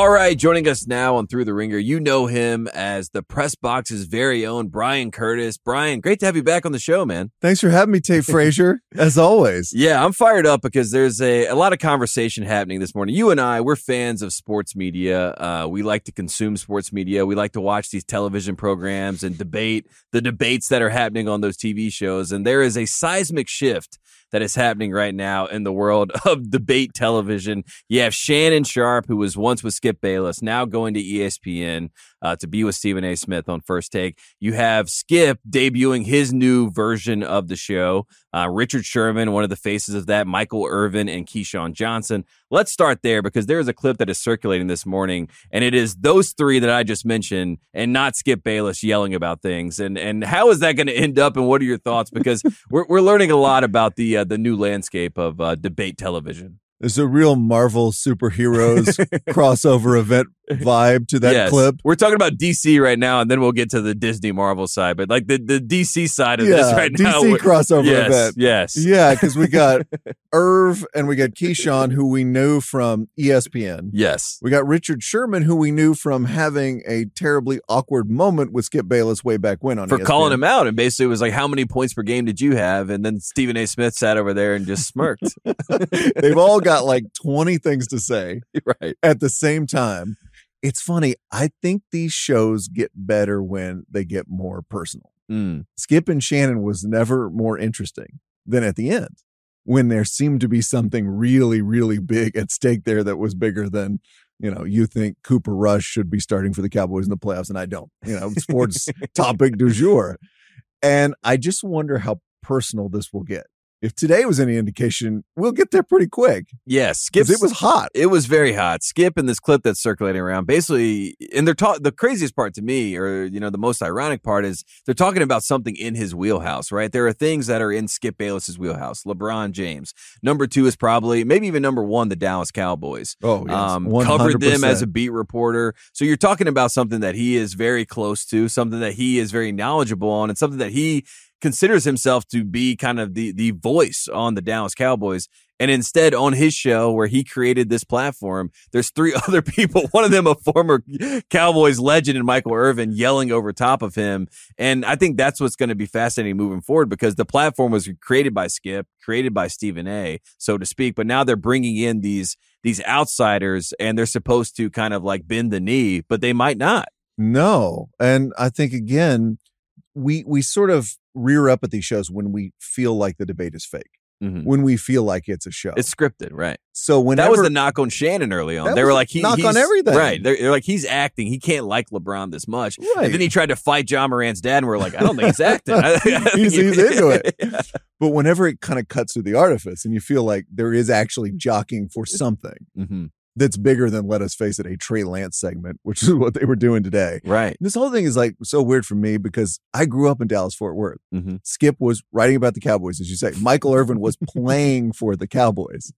All right, joining us now on Thru the Ringer, you know him as the press box's very own Bryan Curtis. Bryan, great to have you back on the show, man. Thanks for having me, Tate Frazier, as always. Yeah, I'm fired up because there's a, a lot of conversation happening this morning. You and I, we're fans of sports media. Uh, we like to consume sports media. We like to watch these television programs and debate the debates that are happening on those TV shows. And there is a seismic shift that is happening right now in the world of debate television. You have Shannon Sharpe, who was once with Skip Bayless, now going to ESPN uh, to be with Stephen A. Smith on First Take. You have Skip debuting his new version of the show. Uh, Richard Sherman, one of the faces of that, Michael Irvin, and Keyshawn Johnson. Let's start there because there is a clip that is circulating this morning, and it is those three that I just mentioned, and not Skip Bayless yelling about things. And and how is that going to end up? And what are your thoughts? Because we're we're learning a lot about the uh, the new landscape of uh, debate television. There's a real Marvel superheroes crossover event vibe to that Yes. clip. We're talking about DC right now, and then we'll get to the Disney Marvel side. But like the, the DC side of Yeah, this right DC now, we're- crossover yes, event. Yes, Yeah, because we got Irv and we got Keyshawn, who we knew from ESPN. yes. We got Richard Sherman, who we knew from having a terribly awkward moment with Skip Bayless way back when on For ESPN. calling him out, and basically it was like, "How many points per game did you have?" And then Stephen A. Smith sat over there and just smirked. They've all got like 20 things to say right? at the same time. It's funny. I think these shows get better when they get more personal. Mm. Skip and Shannon was never more interesting than at the end when there seemed to be something really, really big at stake there that was bigger than, you know, you think Cooper Rush should be starting for the Cowboys in the playoffs, and I don't. You know, sports topic du jour. And I just wonder how personal this will get. If today was any indication, we'll get there pretty quick. Yes, Because Skip's it was hot. It was very hot. Skip in this clip that's circulating around, basically, and they're talking. The craziest part to me, or you know, the most ironic part is they're talking about something in his wheelhouse. Right? There are things that are in Skip Bayless's wheelhouse. LeBron James. Number two is probably maybe even number one, the Dallas Cowboys. Oh, yes. Um, covered them as a beat reporter. So you're talking about something that he is very close to, something that he is very knowledgeable on, and something that he considers himself to be kind of the the voice on the Dallas Cowboys. And instead, on his show where he created this platform, there's three other people. One of them, a former Cowboys legend, and Michael Irvin, yelling over top of him. And I think that's what's going to be fascinating moving forward because the platform was created by Skip, created by Stephen A, so to speak. But now they're bringing in these these outsiders, and they're supposed to kind of like bend the knee, but they might not. No. And I think again, we we sort of rear up at these shows when we feel like the debate is fake. Mhm. When we feel like it's a show. It's scripted, right? so whenever that was the knock on Shannon early on. They were like, he, knock he's, on everything. Right. They're, they're like, he's acting. He can't like LeBron this much. Right. And then he tried to fight Ja Morant's dad, and we're like, I don't think he's acting. I- I He's- he's into it. Yeah. but whenever it kind of cuts through the artifice and you feel like there is actually jockeying for something, Mhm. That's bigger than let us face it a Trey Lance segment, which is what they were doing today. Right. This whole thing is like so weird for me because I grew up in Dallas Fort Worth. hmm Skip was writing about the Cowboys, as you say. Michael Irvin was playing for the Cowboys.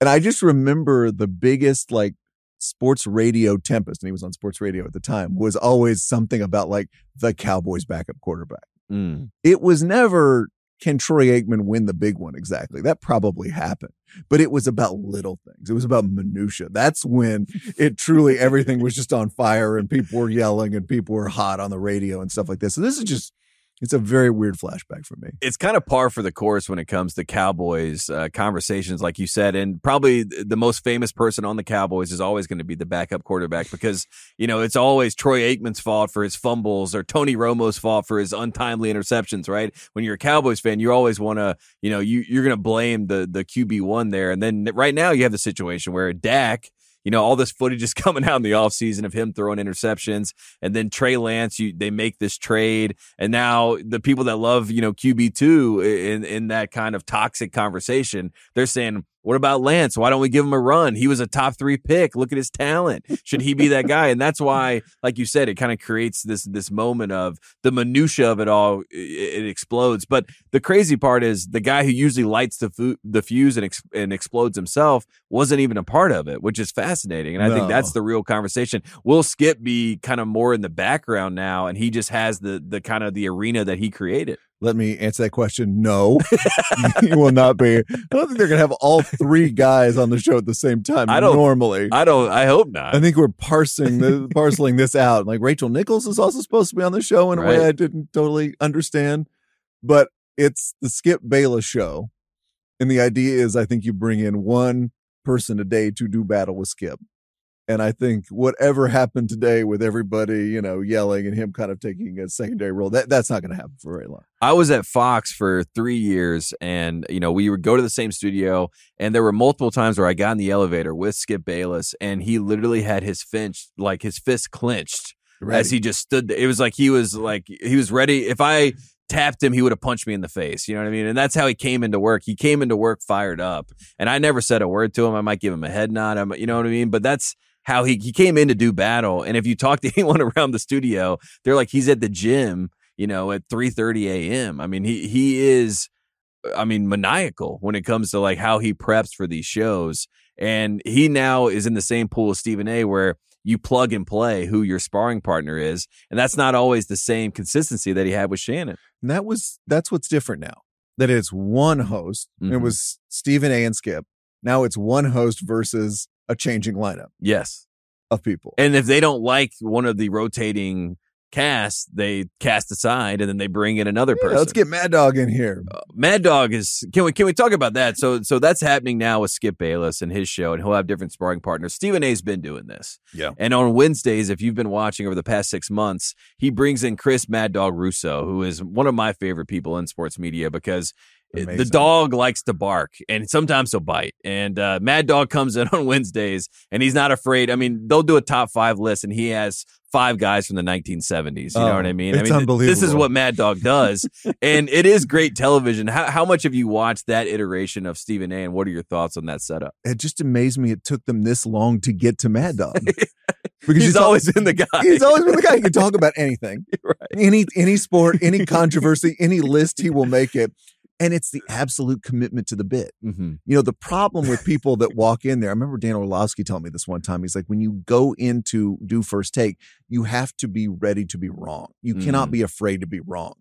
And I just remember the biggest like sports radio tempest, and he was on sports radio at the time, was always something about like the Cowboys backup quarterback. Mm. It was never can Troy Aikman win the big one exactly. That probably happened. But it was about little things. It was about minutia. That's when it truly everything was just on fire and people were yelling and people were hot on the radio and stuff like this. So this is just it's a very weird flashback for me. It's kind of par for the course when it comes to Cowboys uh, conversations, like you said. And probably the most famous person on the Cowboys is always going to be the backup quarterback because, you know, it's always Troy Aikman's fault for his fumbles or Tony Romo's fault for his untimely interceptions, right? When you're a Cowboys fan, you always want to, you know, you, you're going to blame the, the QB1 there. And then right now you have the situation where Dak, you know, all this footage is coming out in the offseason of him throwing interceptions. And then Trey Lance, you, they make this trade. And now the people that love, you know, QB2 in, in that kind of toxic conversation, they're saying, what about Lance? Why don't we give him a run? He was a top three pick. Look at his talent. Should he be that guy? And that's why, like you said, it kind of creates this this moment of the minutia of it all. It, it explodes. But the crazy part is the guy who usually lights the fu- the fuse and ex- and explodes himself wasn't even a part of it, which is fascinating. And I think that's the real conversation. Will Skip be kind of more in the background now, and he just has the the kind of the arena that he created? Let me answer that question. No, you will not be. I don't think they're going to have all three guys on the show at the same time. I don't- normally. I don't. I hope not. I think we're parsing the parceling this out. Like Rachel Nichols is also supposed to be on the show in a way I didn't totally understand, but it's the Skip Bayless show, and the idea is I think you bring in one person a day to do battle with Skip, and I think whatever happened today with everybody you know yelling and him kind of taking a secondary role that that's not going to happen for very long. I was at Fox for three years, and you know we would go to the same studio, and there were multiple times where I got in the elevator with Skip Bayless, and he literally had his finch, like his fist clenched as he just stood there. It was like he was like he was ready. If I tapped him, he would have punched me in the face. You know what I mean? And that's how he came into work. He came into work fired up, and I never said a word to him. I might give him a head nod. I'm, you know what I mean? But that's how he he came in to do battle. And if you talk to anyone around the studio, they're like he's at the gym, you know, at 3:30 a.m. I mean, he he is I mean, maniacal when it comes to like how he preps for these shows. And he now is in the same pool as Stephen A, where you plug and play who your sparring partner is. And that's not always the same consistency that he had with Shannon. And that was that's what's different now. That it's one host. It Mhm. was Stephen A. and Skip. Now it's one host versus a changing lineup Yes. of people. And if they don't like one of the rotating casts, they cast aside and then they bring in another Yeah, person. let's get Mad Dog in here. Uh, Mad Dog is can we can we talk about that? So so that's happening now with Skip Bayless and his show, and he'll have different sparring partners. Stephen A's been doing this. Yeah. And on Wednesdays, if you've been watching over the past six months, he brings in Chris Mad Dog Russo, who is one of my favorite people in sports media because it- the dog likes to bark and sometimes he'll bite. And uh, Mad Dog comes in on Wednesdays and he's not afraid. I mean, they'll do a top five list and he has five guys from the 1970s. You know Oh, what I mean? it's I mean, th- This is what Mad Dog does. and it is great television. How, how much have you watched that iteration of Stephen A. and what are your thoughts on that setup? It just amazed me it took them this long to get to Mad Dog. Because He's al- always been the guy. he's always been the guy who can talk about anything. Right. Any any sport, any controversy, any list, he will make it. And it's the absolute commitment to the bit. hmm You know, the problem with people that walk in there, I remember Dan Orlovsky telling me this one time. He's like, when you go in to do first take, you have to be ready to be wrong. You cannot Mm. be afraid to be wrong.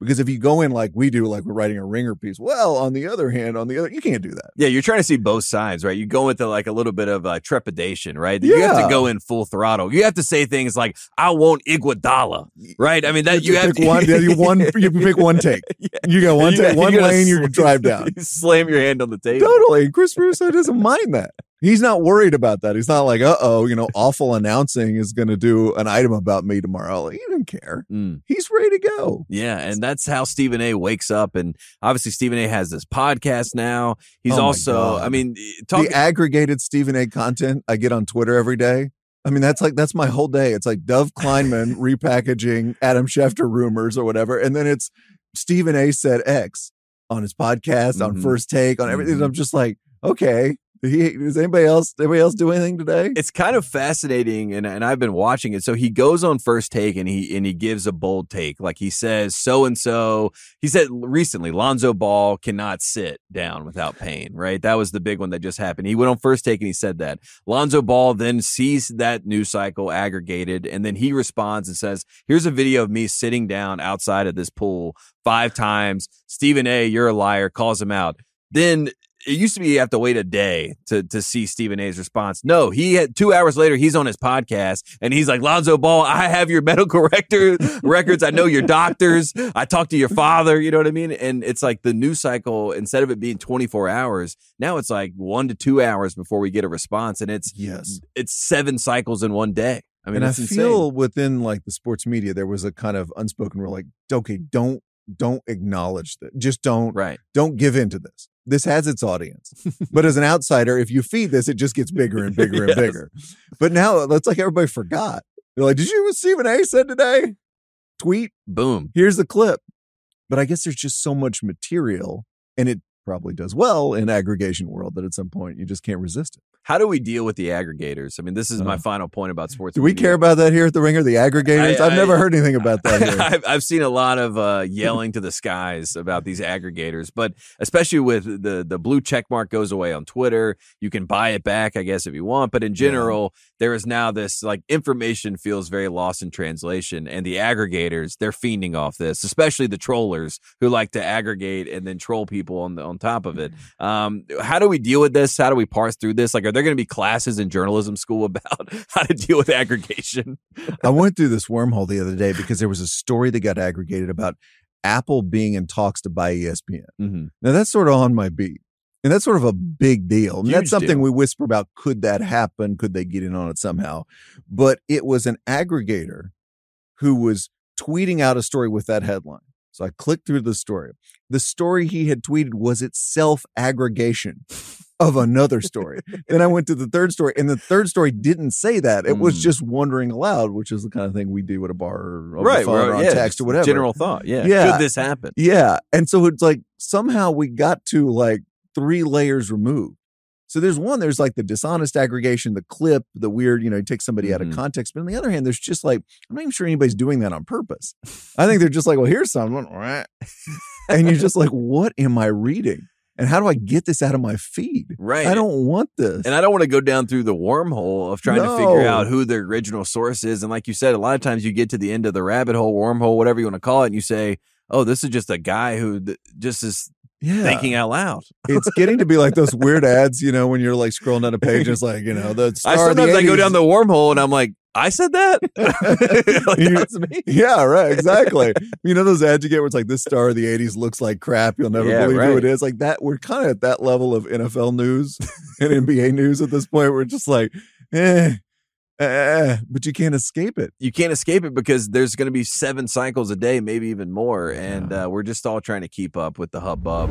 Because if you go in like we do, like we're writing a ringer piece, well, on the other hand, on the other, you can't do that. Yeah, you're trying to see both sides, right? You go into like a little bit of uh, trepidation, right? Yeah. You have to go in full throttle. You have to say things like, "I want Iguodala," right? I mean, that you, You have pick to, one, you one, you pick one take. Yeah. You got one You take, got- one you lane, you sl- can drive down. slam your hand on the table. Totally. Chris Russo doesn't mind that. He's not worried about that. He's not like, uh oh, you know, awful announcing is going to do an item about me tomorrow. He didn't care. Mm. He's ready to go. Yeah, and that's how Stephen A. wakes up. And obviously, Stephen A. has this podcast now. He's Oh also, God. I mean, talk, the aggregated Stephen A. content I get on Twitter every day. I mean, that's like that's my whole day. It's like Dov Kleiman repackaging Adam Schefter rumors or whatever, and then it's Stephen A. said X on his podcast, on Mhm. First Take, on everything. Mhm. I'm just like, okay, he, does anybody else anybody else do anything today? It's kind of fascinating, and, and I've been watching it. So he goes on first take and he and he gives a bold take. Like he says, so and so. He said recently, Lonzo Ball cannot sit down without pain. Right, that was the big one that just happened. He went on first take and he said that. Lonzo Ball then sees that news cycle aggregated, and then he responds and says, "Here's a video of me sitting down outside of this pool five times. Stephen A, you're a liar." Calls him out. Then it used to be you have to wait a day to to see Stephen A's response. No, he had two hours later, he's on his podcast and he's like, Lonzo Ball, I have your medical record records. I know your doctors. I talked to your father. You know what I mean? And it's like the news cycle, instead of it being 24 hours, now it's like one to two hours before we get a response. And it's yes, it's seven cycles in one day. I mean, and I feel insane. within like the sports media, there was a kind of unspoken rule, like, okay, don't don't acknowledge that. Just don't right. don't give in to this. This has its audience. but as an outsider, if you feed this, it just gets bigger and bigger and Yes. bigger. But now uh, it's like everybody forgot. They're like, did you hear what A said today? Tweet, Boom. here's the clip. But I guess there's just so much material and it probably does well in aggregation world that at some point you just can't resist it. How do we deal with the aggregators? I mean, this is my Uh, final point about sports. Do we care about that here at the Ringer? The aggregators? I- have never heard anything about that here. I've, I've seen a lot of uh, yelling to the skies about these aggregators, but especially with the the blue check mark goes away on Twitter. You can buy it back, I guess, if you want. But in general, there is now this like information feels very lost in translation, and the aggregators they're fiending off this, especially the trollers who like to aggregate and then troll people on the, on top of it. Um, how do we deal with this? How do we parse through this? Like, are there going to be classes in journalism school about how to deal with aggregation? I went through this wormhole the other day because there was a story that got aggregated about Apple being in talks to buy ESPN. Mm-hmm. Now that's sort of on my beat. And that's sort of a big deal. And Huge that's something deal. we whisper about. Could that happen? Could they get in on it somehow? But it was an aggregator who was tweeting out a story with that headline. So I clicked through the story. The story he had tweeted was itself aggregation of another story. then I went to the third story, and the third story didn't say that. It was Mm. just wondering aloud, which is the kind of thing we do at a bar or right, phone or on yeah, text or whatever. General thought, yeah. Yeah. Could this happen? Yeah. And so it's like somehow we got to like three layers removed. So there's one, there's like the dishonest aggregation, the clip, the weird, you know, you take somebody out of Mhm. context. But on the other hand, there's just like, I'm not even sure anybody's doing that on purpose. I think they're just like, well, here's something. And you're just like, what am I reading? And how do I get this out of my feed? Right. I don't want this. And I don't want to go down through the wormhole of trying to figure out who the original source is. And like you said, a lot of times you get to the end of the rabbit hole, wormhole, whatever you want to call it, and you say, "Oh, this is just a guy who just is yeah. thinking out loud." it's getting to be like those weird ads, you know, when you're like scrolling down a page, it's like, you know, the star I of the sometimes I go down the wormhole and I'm like, "I said that." like, You- that's me. Yeah, right. Exactly. you know those ads you get where it's like this star of the '80s looks like crap. You'll never Yeah, believe who it is. Like that. We're kind of at that level of NFL news and NBA news at this point. We're just like, eh, eh, but you can't escape it. You can't escape it because there's going to be seven cycles a day, maybe even more, and uh, we're just all trying to keep up with the hubbub.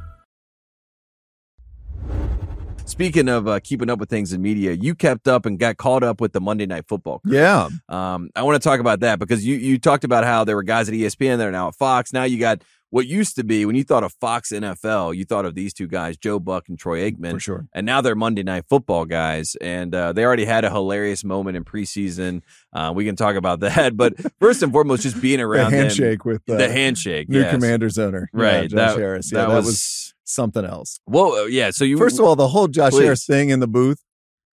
Speaking of uh, keeping up with things in media, you kept up and got caught up with the Monday Night Football. Yeah. Um, I want to talk about that because you you talked about how there were guys at ESPN that are now at Fox. Now you got what used to be when you thought of Fox NFL, you thought of these two guys, Joe Buck and Troy Aikman. For sure. And now they're Monday Night Football guys, and uh, they already had a hilarious moment in preseason. Uh, we can talk about that, but first and foremost, just being The around them- handshake with uh, the handshake, new yes. Commanders owner, Yeah, right? Josh that, Harris. Yeah, that, that, was, something else. well, uh, yeah. So you First of all, the whole Josh Please. Harris thing in the booth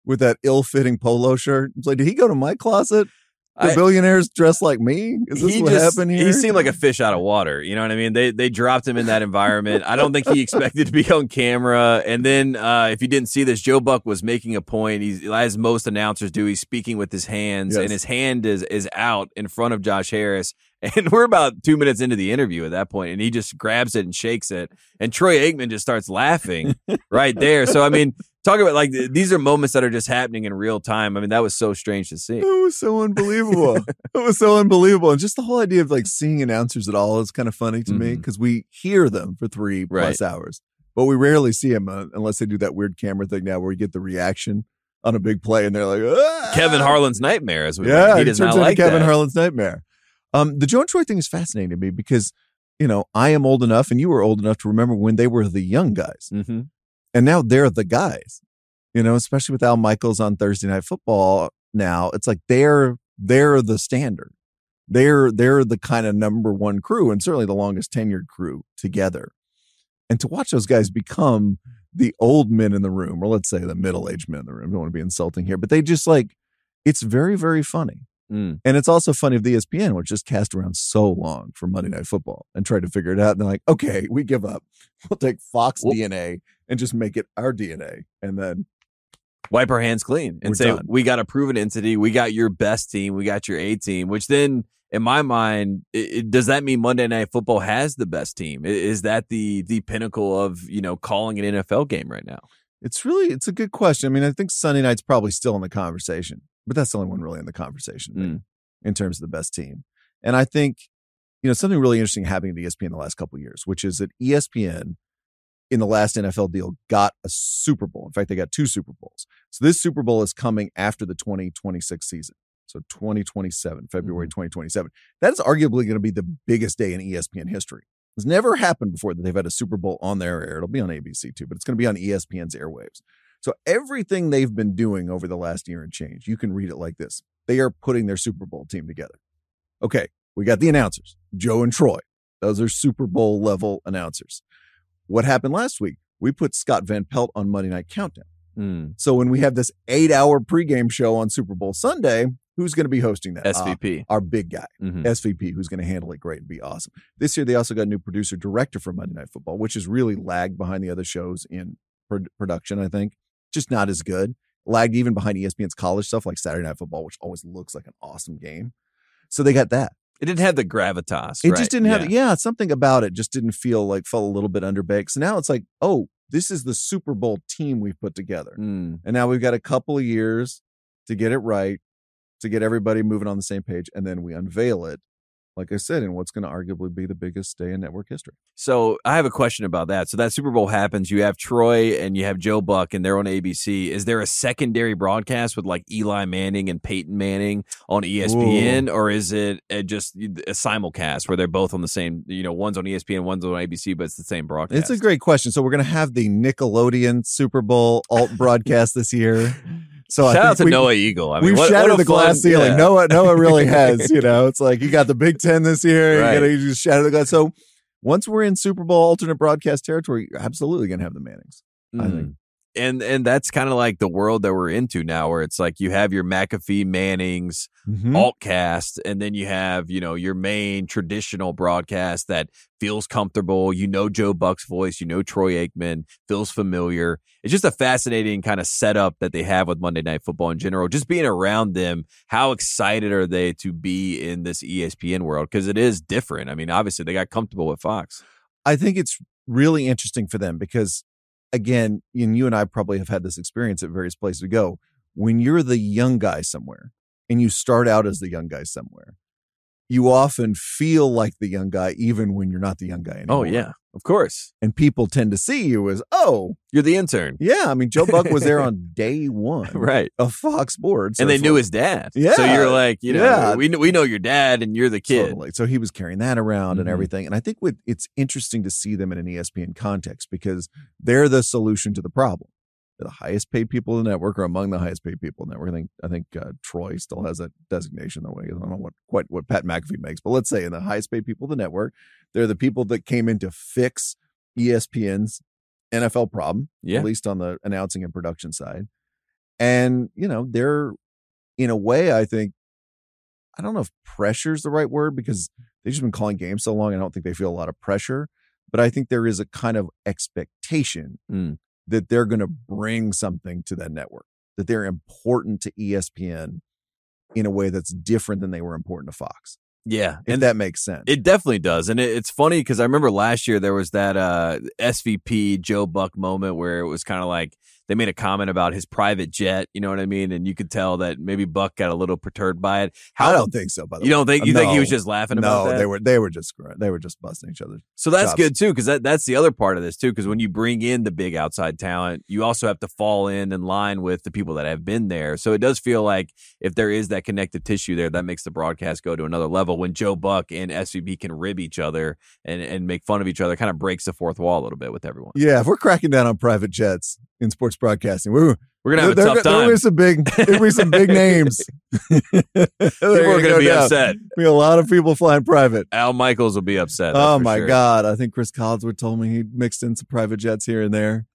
with that ill-fitting polo shirt. It's like, did he go to my closet? The I- billionaires dressed like me? Is this what just- happened here? He seemed like a fish out of water. You know what I mean? They they dropped him in that environment. I don't think he expected to be on camera. And then uh, if you didn't see this, Joe Buck was making a point. He's as most announcers do. He's speaking with his hands, Yes. and his hand is is out in front of Josh Harris. And we're about two minutes into the interview at that point, and he just grabs it and shakes it. And Troy Aikman just starts laughing right there. So I mean, talk about like these are moments that are just happening in real time. I mean, that was so strange to see. It was so unbelievable. it was so unbelievable. And just the whole idea of like seeing announcers at all is kind of funny to me Mhm. because we hear them for three plus hours, but we rarely see them uh, unless they do that weird camera thing now where we get the reaction on a big play and they're like, ah! Kevin Harlan's nightmare, as we Yeah, he it does turns not into like Kevin that. Harlan's nightmare. Um, the Joe and Troy thing is fascinating to me because, you know, I am old enough and you were old enough to remember when they were the young guys. hmm And now they're the guys, you know, especially with Al Michaels on Thursday Night Football. Now it's like they're they're the standard. They're they're the kind of number one crew and certainly the longest tenured crew together. And to watch those guys become the old men in the room, or let's say the middle aged men in the room, don't want to be insulting here, but they just like it's very, very funny. Mm. And it's also funny of the ESPN, which just cast around so long for Monday Night Football and tried to figure it out. And they're like, okay, we give up. We'll take Fox Well- DNA and just make it our DNA. And then Wipe our hands clean and say done. we got a proven entity. We got your best team. We got your A team. Which then, in my mind, it, it- does that mean Monday Night Football has the best team? Is that the the pinnacle of you know calling an NFL game right now? it's really it's a good question. I mean, I think Sunday night's probably still in the conversation, but that's the only one really in the conversation Mm. in terms of the best team. And I think, you know, something really interesting happening at ESPN the last couple of years, which is that ESPN in the last NFL deal got a Super Bowl. In fact, they got two Super Bowls. So this Super Bowl is coming after the 2026 season. So 2027, February mm-hmm. 2027. That is arguably going to be the biggest day in ESPN history. It's never happened before that they've had a Super Bowl on their air. It'll be on ABC too, but it's going to be on ESPN's airwaves. So everything they've been doing over the last year and change, you can read it like this. They are putting their Super Bowl team together. Okay, we got the announcers, Joe and Troy. Those are Super Bowl level announcers. What happened last week? We put Scott Van Pelt on Monday Night Countdown. Mm. So when we have this eight hour pregame show on Super Bowl Sunday, who's going to be hosting that? SVP. our big guy. Mhm. SVP, who's going to handle it great and be awesome. This year, they also got a new producer director for Monday Night Football, which has really lagged behind the other shows in pro- production, I think. Just not as good. Lagged even behind ESPN's college stuff like Saturday Night Football, which always looks like an awesome game. So they got that. It didn't have the gravitas. It right? just didn't have, Yeah. yeah, something about it just didn't feel like, felt a little bit underbaked. So now it's like, oh, this is the Super Bowl team we've put together. Mm. And now we've got a couple of years to get it right, to get everybody moving on the same page. And then we unveil it, like I said, in what's going to arguably be the biggest day in network history. So I have a question about that. So that Super Bowl happens. You have Troy and you have Joe Buck, and they're on ABC. Is there a secondary broadcast with like Eli Manning and Peyton Manning on ESPN, or is it uh, just a simulcast where they're both on the same? You know, one's on ESPN, one's on ABC, but it's the same broadcast. It's a great question. So we're going to have the Nickelodeon Super Bowl alt broadcast this year. So I Shout think out to we, Noah Eagle. I mean, we've what, shattered what the glass ceiling. yeah. Noah, Noah really has. You know, it's like you got the Big Ten this year. Right. You got to just shatter the glass. So once we're in Super Bowl alternate broadcast territory, you're absolutely going to have the Mannings. I Mm. think. And and that's kind of like the world that we're into now, where it's like you have your McAfee, Mannings, Mhm. altcast, and then you have you know your main traditional broadcast that feels comfortable. You know Joe Buck's voice, you know Troy Aikman, feels familiar. It's just a fascinating kind of setup that they have with Monday Night Football in general. Just being around them, how excited are they to be in this ESPN world? Because it is different. I mean, obviously they got comfortable with Fox. I think it's really interesting for them because, again, and you and I probably have had this experience at various places we go. When you're the young guy somewhere and you start out as the young guy somewhere, you often feel like the young guy even when you're not the young guy anymore. Oh yeah, of course. And people tend to see you as, oh, You're the intern, yeah. I mean, Joe Buck was there on day one right? of Fox Sports. and they knew his dad. Yeah. So you're like, you know, Yeah. we we know your dad, and you're the kid. Totally. So he was carrying that around and Mhm. everything. And I think with, it's interesting to see them in an ESPN context because they're the solution to the problem. The highest paid people in the network or among the highest paid people in the network. I think I think uh, Troy still has that designation that way. I don't know what quite what Pat McAfee makes, but let's say in the highest paid people in the network, they're the people that came in to fix ESPN's NFL problem, Yeah. at least on the announcing and production side. And, you know, they're in a way, I think, I don't know if pressure is the right word because they've just been calling games so long. I don't think they feel a lot of pressure, but I think there is a kind of expectation Mm. That they're going to bring something to that network, that they're important to ESPN in a way that's different than they were important to Fox. Yeah, and that makes sense. It definitely does. And it, it's funny because I remember last year there was that uh, SVP Joe Buck moment where it was kind of like they made a comment about his private jet. You know what I mean? And you could tell that maybe Buck got a little perturbed by it. I don't think so. By the You way, don't think you think he was just laughing no, about that? they were they were just they were just busting each other. So that's chops. good too, because that, that's the other part of this too. Because when you bring in the big outside talent, you also have to fall in in line with the people that have been there. So it does feel like if there is that connective tissue there, that makes the broadcast go to another level. When Joe Buck and SVP can rib each other and and make fun of each other, kind of breaks the fourth wall a little bit with everyone. Yeah, if we're cracking down on private jets in sports broadcasting, we're We're gonna have a there, tough There'll time. be some big, there'll be some big names. People are going to be upset. Be a lot of people flying private. Al Michaels will be upset. Oh my sure. God! I think Cris Collinsworth told me he mixed in some private jets here and there.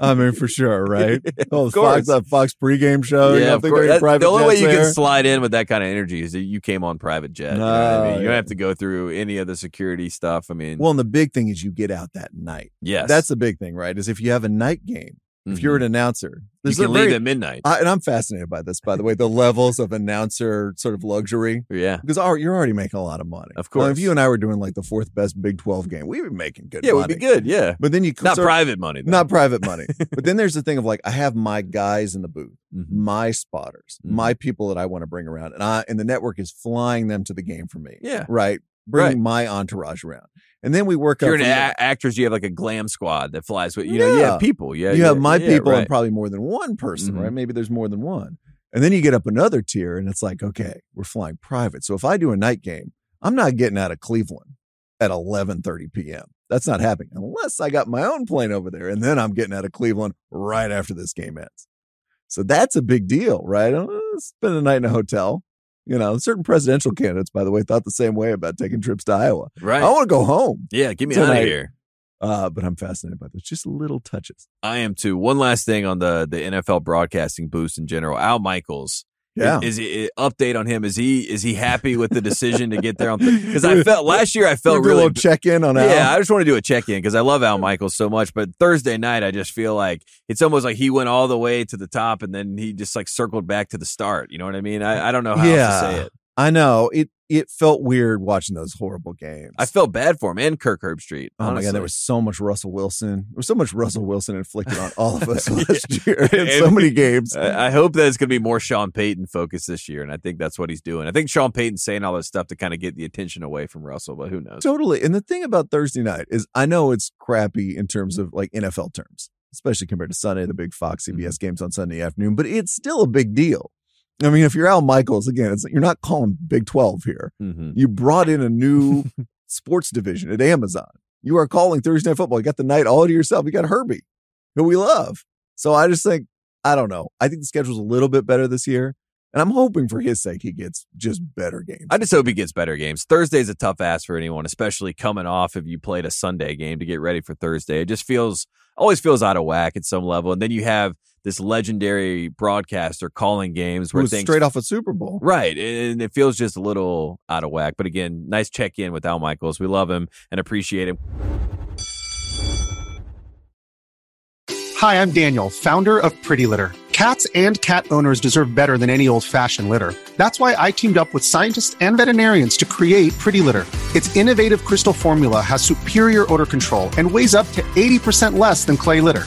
I mean, for sure, right? Oh, Of Fox, course. that Fox pregame show. Yeah, of think course. there That- the only way you there? can slide in with that kind of energy is that you came on private jet. you know I No, mean? You yeah. don't have to go through any of the security stuff. I mean, Well, and the big thing is you get out that night. yes, That's the big thing, right? Is if you have a night game, if you're an announcer, you can leave very- at midnight. I, and I'm fascinated by this, by the way, the levels of announcer sort of luxury. yeah, Because you're already making a lot of money. Of course, Well, if you and I were doing like the fourth best Big 12 game, we would be making good yeah, money. would be good. Yeah, But then you not of- private money. though. not private money. but then there's the thing of like, I have my guys in the booth, Mhm. my spotters, Mhm. my people that I want to bring around. And I, and the network is flying them to the game for me. Yeah. Right. Bringing Right. my entourage around. And then we work If you're up an a- actress. You have like a glam squad that flies with you. know, you have people. Yeah, you yeah, have my yeah, people right. and probably more than one person, Mhm. right? Maybe there's more than one. And then you get up another tier and it's like, okay, we're flying private. So if I do a night game, I'm not getting out of Cleveland at 11:30 p.m. That's not happening unless I got my own plane over there and then I'm getting out of Cleveland right after this game ends. So that's a big deal, right? Uh, Spend a night in a hotel. You know, certain presidential candidates, by the way, thought the same way about taking trips to Iowa. right. I want to go home, yeah, get me out of here. uh, but I'm fascinated by those just little touches. I am too. One last thing on the the NFL broadcasting boost in general. Al Michaels. Yeah. Is, is he update on him? Is he is he happy with the decision to get there? Because I felt last year I felt a really check in on Al. Yeah, I just want to do a check in because I love Al Michaels so much. But Thursday night, I just feel like it's almost like he went all the way to the top and then he just like circled back to the start. You know what I mean? I, I don't know how else to say it. I know it. It felt weird watching those horrible games. I felt bad for him and Kirk Herbstreit. Oh my god, there was so much Russell Wilson. There was so much Russell Wilson inflicted on all of us last year in so many games. I I hope that it's going to be more Sean Payton focused this year, and I think that's what he's doing. I think Sean Payton's saying all this stuff to kind of get the attention away from Russell, but who knows? Totally. And the thing about Thursday night is I know it's crappy in terms of like NFL terms, especially compared to Sunday, the big Fox CBS Mm-hmm. games on Sunday afternoon, but it's still a big deal. I mean, if you're Al Michaels, again, it's, you're not calling Big 12 here. hmm You brought in a new sports division at Amazon. You are calling Thursday Night Football. You got the night all to yourself. You got Herbie, who we love. So I just think, I don't know. I think the schedule's a little bit better this year. And I'm hoping for his sake he gets just better games. I just hope he gets better games. Thursday's a tough ask for anyone, especially coming off if you played a Sunday game to get ready for Thursday. It just feels always feels out of whack at some level. And then you have this legendary broadcaster calling games where was things straight off a Super Bowl. Right. And it feels just a little out of whack. But again, nice check in with Al Michaels. We love him and appreciate him. Hi, I'm Daniel, founder of Pretty Litter. Cats and cat owners deserve better than any old fashioned litter. That's why I teamed up with scientists and veterinarians to create Pretty Litter. Its innovative crystal formula has superior odor control and weighs up to 80% less than clay litter.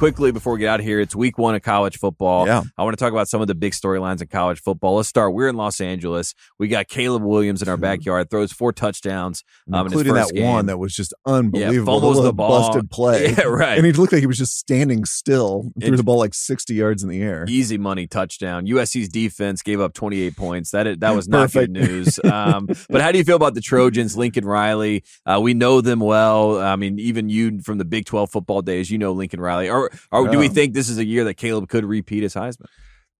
Quickly before we get out of here, it's week one of college football. Yeah. I want to talk about some of the big storylines in college football. Let's start. We're in Los Angeles. We got Caleb Williams in our backyard, throws four touchdowns, um, in his including that game. one that was just unbelievable. fumbles little the ball. busted play. Yeah, right. And he looked like he was just standing still. Threw It- the ball like sixty yards in the air. easy money touchdown. USC's defense gave up 28 points. That that was not good news. Um, but how do you feel about the Trojans, Lincoln Riley? Uh, we know them well. I mean, even you from the Big 12 football days, you know Lincoln Riley. Or, or do we think this is a year that Caleb could repeat his Heisman?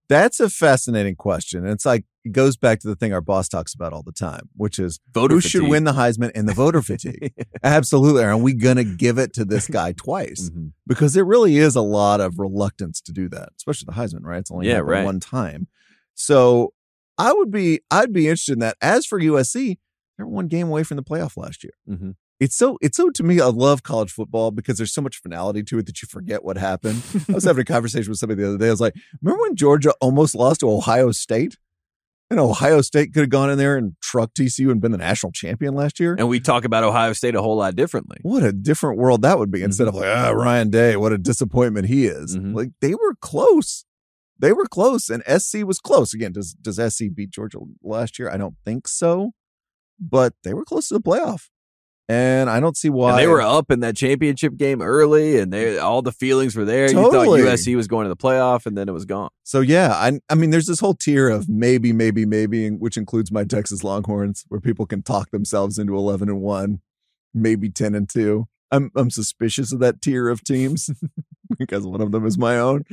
That's a fascinating question. It's like it goes back to the thing our boss talks about all the time, which is Voter who should win the Heisman and the voter fatigue. Absolutely. Are we going to give it to this guy twice? Mhm. Because there really is a lot of reluctance to do that, especially the Heisman, right? It's only Yeah, right. one time. So I would be I'd be interested in that. As for USC, they're one game away from the playoff last year. Mhm. It's so it's so to me, I love college football because there's so much finality to it that you forget what happened. I was having a conversation with somebody the other day. I was like, remember when Georgia almost lost to Ohio State? And Ohio State could have gone in there and trucked TCU and been the national champion last year. And we talk about Ohio State a whole lot differently. What a different world that would be instead of like, ah, Ryan Day, what a disappointment he is. Mhm. Like they were close. They were close. And SC was close. Again, does does SC beat Georgia last year? I don't think so. But they were close to the playoff. And I don't see why And they were up in that championship game early, and they all the feelings were there. Totally. You thought USC was going to the playoff, and then it was gone. So yeah, I I mean there's this whole tier of maybe, maybe, maybe, which includes my Texas Longhorns, where people can talk themselves into eleven and one, maybe ten and two. I'm I'm suspicious of that tier of teams because one of them is my own.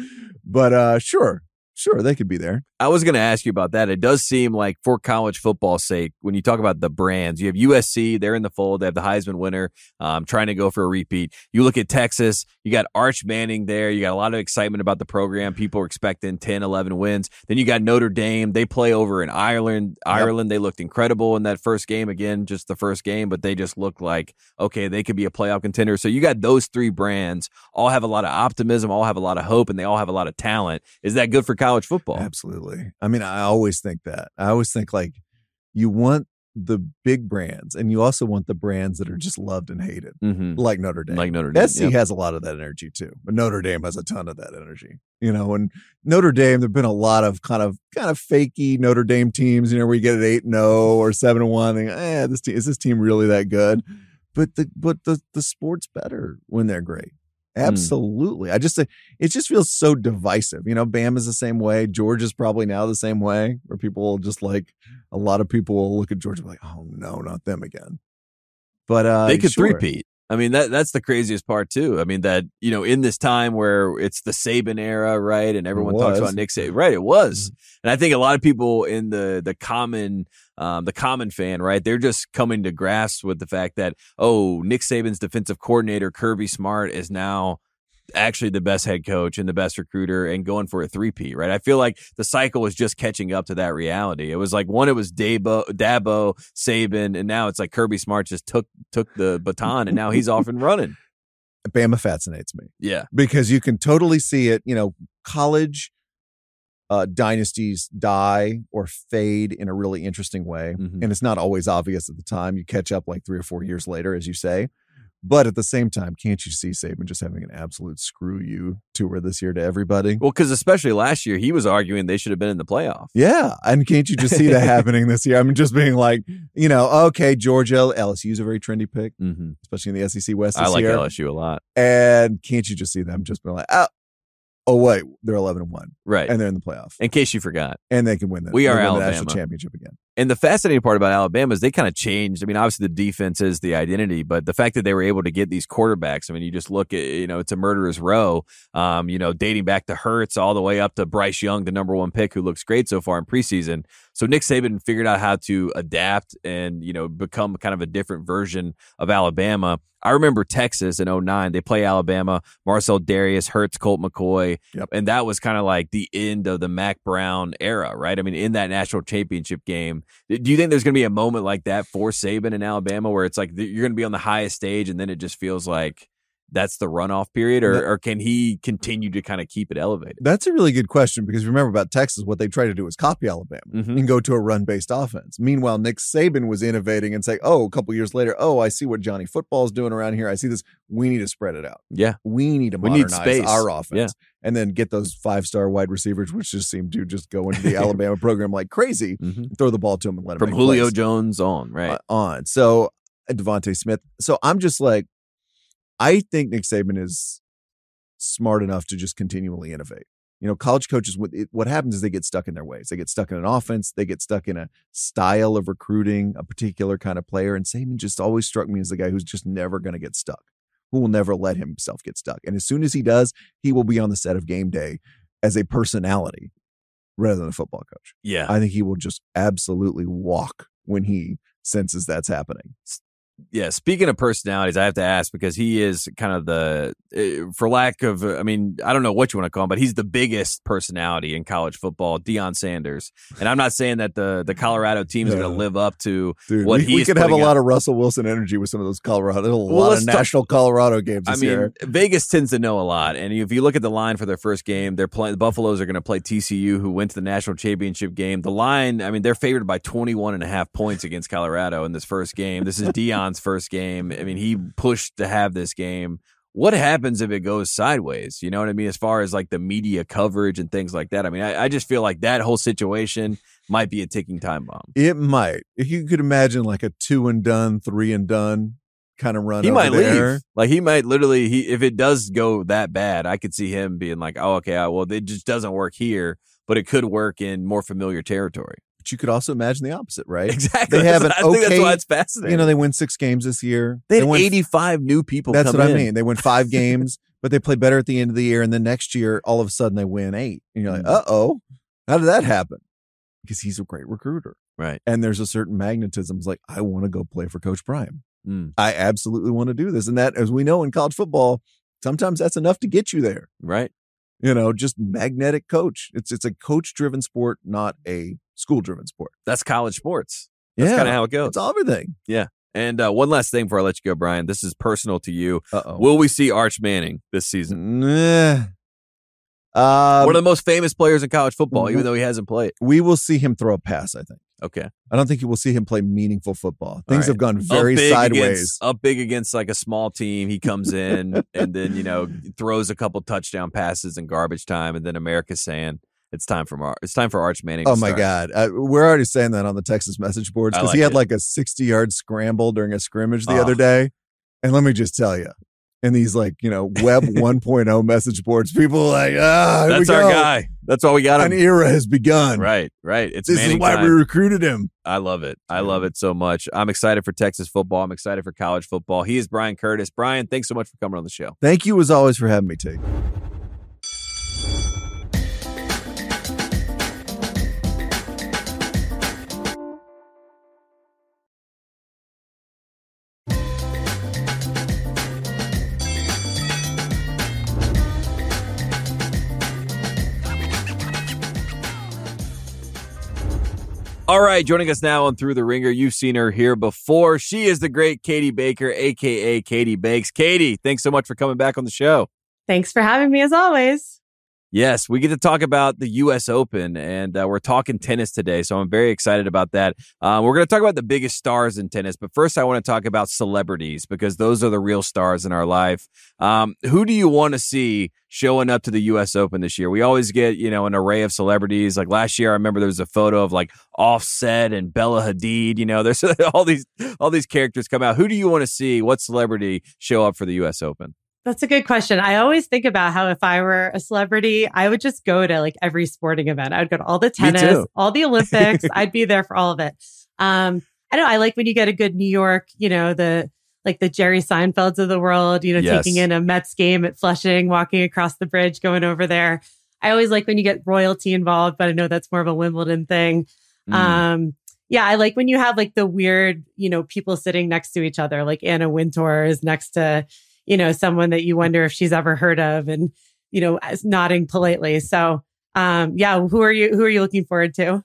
But uh sure, sure, they could be there. I was going to ask you about that. It does seem like, for college football's sake, when you talk about the brands, you have USC, they're in the fold. They have the Heisman winner, um, trying to go for a repeat. You look at Texas, you got Arch Manning there. You got a lot of excitement about the program. People are expecting 10, 11 wins. Then you got Notre Dame. They play over in Ireland. Ireland, they looked incredible in that first game. Again, just the first game, but they just looked like, okay, they could be a playoff contender. So you got those three brands, all have a lot of optimism, all have a lot of hope, and they all have a lot of talent. Is that good for college football? Absolutely. I mean, I always think that. I always think like you want the big brands and you also want the brands that are just loved and hated, Mm-hmm. like Notre Dame. Like Notre Dame. SC yep. has a lot of that energy too, but Notre Dame has a ton of that energy. You know, and Notre Dame, there've been a lot of kind of kind of fakey Notre Dame teams. You know, where you get an eight and zero or seven and one. Think, eh, this team is this team really that good? But the but the the sport's better when they're great. Mm. Absolutely. I just uh, it just feels so divisive. You know, Bam is the same way. George is probably now the same way, where people will just like a lot of people will look at George and be like, oh no, not them again. But uh they could sure. three-peat. I mean that that's the craziest part too. I mean that you know in this time where it's the Saban era, right, and everyone talks about Nick Saban, right? It was, mm. and I think a lot of people in the the common um, the common fan, right, they're just coming to grasp with the fact that oh, Nick Saban's defensive coordinator Kirby Smart is now actually the best head coach and the best recruiter and going for a three-peat, right? I feel like the cycle was just catching up to that reality. It was like one, it was Dabo, Dabo, Saban, and now it's like Kirby Smart just took took the baton and now he's off and running. Bama fascinates me. Yeah. because you can totally see it. You know, college uh, dynasties die or fade in a really interesting way, Mhm. and it's not always obvious at the time. You catch up like three or four years later, as you say. But at the same time, can't you see Saban just having an absolute screw you tour this year to everybody? Well, because especially last year, he was arguing they should have been in the playoff. Yeah, and can't you just see that happening this year? I'm just being like, you know, okay, Georgia, LSU's a very trendy pick, Mm-hmm. especially in the SEC West I this like year. LSU a lot. And can't you just see them just being like, oh, oh wait, they're 11 and one, Right. and they're in the playoff, in case you forgot. and they can win that. We are win the Alabama. national championship again. And the fascinating part about Alabama is they kind of changed. I mean, obviously the defense is the identity, but the fact that they were able to get these quarterbacks. I mean, you just look at you know it's a murderer's row. Um, you know, dating back to Hurts all the way up to Bryce Young, the number one pick, who looks great so far in preseason. So Nick Saban figured out how to adapt and you know become kind of a different version of Alabama. I remember Texas in 09. They play Alabama, Marcell Dareus, Hurts, Colt McCoy. Yep. And that was kind of like the end of the Mack Brown era, right? I mean, in that national championship game, do you think there's going to be a moment like that for Saban in Alabama where it's like you're going to be on the highest stage and then it just feels like that's the runoff period, or, That- or can he continue to kind of keep it elevated? That's a really good question because remember about Texas, what they try to do is copy Alabama Mhm. and go to a run based offense. Meanwhile, Nick Saban was innovating and say, oh, a couple years later, oh, I see what Johnny Football's doing around here. I see this. We need to spread it out. Yeah, We need to We need modernize space. our offense Yeah. and then get those five star wide receivers, which just seem to just go into the Alabama program like crazy, Mhm. throw the ball to them and let them from Julio plays Jones on, right? uh, on. So uh, DeVonta Smith. So I'm just like, I think Nick Saban is smart enough to just continually innovate. You know, college coaches, what, it, what happens is they get stuck in their ways. They get stuck in an offense. They get stuck in a style of recruiting, a particular kind of player. And Saban just always struck me as the guy who's just never going to get stuck, who will never let himself get stuck. And as soon as he does, he will be on the set of game day as a personality rather than a football coach. yeah, I think he will just absolutely walk when he senses that's happening. Yeah. Speaking of personalities, I have to ask because he is kind of the, uh, for lack of, I mean, I don't know what you want to call him, but he's the biggest personality in college football, Deion Sanders. And I'm not saying that the the Colorado team is going to live up to Dude, what we, he we could have a putting lot of Russell Wilson energy with some of those Colorado. A Well, lot of talk- national Colorado games I mean, year. Vegas tends to know a lot, and if you look at the line for their first game, they're playing. The Buffaloes are going to play TCU, who went to the national championship game. The line, I mean, they're favored by 21 and a half points against Colorado in this first game. This is Deion's first game. I mean, he pushed to have this game. What happens if it goes sideways? You know what I mean? As far as like the media coverage and things like that. I mean, I, I just feel like that whole situation might be a ticking time bomb. It might. If you could imagine like a two and done, three and done kind of run. he might there. leave. Like he might literally. He if it does go that bad, I could see him being like, "Oh, okay, well, it just doesn't work here, but it could work in more familiar territory." But you could also imagine the opposite, right? Exactly. They have an I think that's why it's fascinating. You know, they win six games this year. they had win- 85 new people. That's what I mean. They win five games, but they play better at the end of the year. And then next year, all of a sudden, they win eight. And you're like, uh oh, how did that happen? Because he's a great recruiter. Right. And there's a certain magnetism. It's like, I want to go play for Coach Prime. Mm, I absolutely want to do this. And that, as we know in college football, sometimes that's enough to get you there. right. You know, just magnetic coach. It's it's a coach driven sport, not a school driven sport. That's college sports. That's yeah, kind of how it goes. it's all everything. Yeah. And uh, one last thing before I let you go, Bryan. This is personal to you. Uh oh. Will we see Arch Manning this season? Um, One of the most famous players in college football, even though he hasn't played. we will see him throw a pass. I think. Okay. I don't think you will see him play meaningful football. Things right. have gone very up sideways. Against, up big against like a small team. He comes in and then, you know, throws a couple touchdown passes in garbage time. And then America's saying it's time for Mar- it's time for Arch Manning. to Oh my start. God. Uh, we're already saying that on the Texas message boards because he had it. like a 60 yard scramble during a scrimmage the Oh. other day. And let me just tell you, in these like, you know, web 1.0 message boards, people are like, ah, here That's our go. guy. That's why we got An era has begun. Right, right. It's This is why time. we recruited him. I love it. I love it so much. I'm excited for Texas football. I'm excited for college football. He is Bryan Curtis. Bryan, thanks so much for coming on the show. Thank you as always for having me, Tate. All right, joining us now on Thru the Ringer. You've seen her here before. She is the great Katie Baker, aka Katie Bakes. Katie, thanks so much for coming back on the show. Thanks for having me as always. Yes, we get to talk about the U.S. Open, and uh, we're talking tennis today, so I'm very excited about that. Um, we're going to talk about the biggest stars in tennis, but first, I want to talk about celebrities because those are the real stars in our life. Um, who do you want to see showing up to the U.S. Open this year? We always get, you know, an array of celebrities. Like last year, I remember there was a photo of like Offset and Bella Hadid. You know, there's all these all these characters come out. Who do you want to see? What celebrity show up for the U.S. Open? That's a good question. I always think about how if I were a celebrity, I would just go to like every sporting event. I would go to all the tennis, all the Olympics. I'd be there for all of it. Um, I don't know. I like when you get a good New York, you know, the like the Jerry Seinfelds of the world, you know, Yes. taking in a Mets game at Flushing, walking across the bridge, going over there. I always like when you get royalty involved, but I know that's more of a Wimbledon thing. Mm. Um, yeah, I like when you have like the weird, you know, people sitting next to each other, like Anna Wintour is next to, you know, someone that you wonder if she's ever heard of and, you know, nodding politely. So, um, yeah, who are you, who are you looking forward to?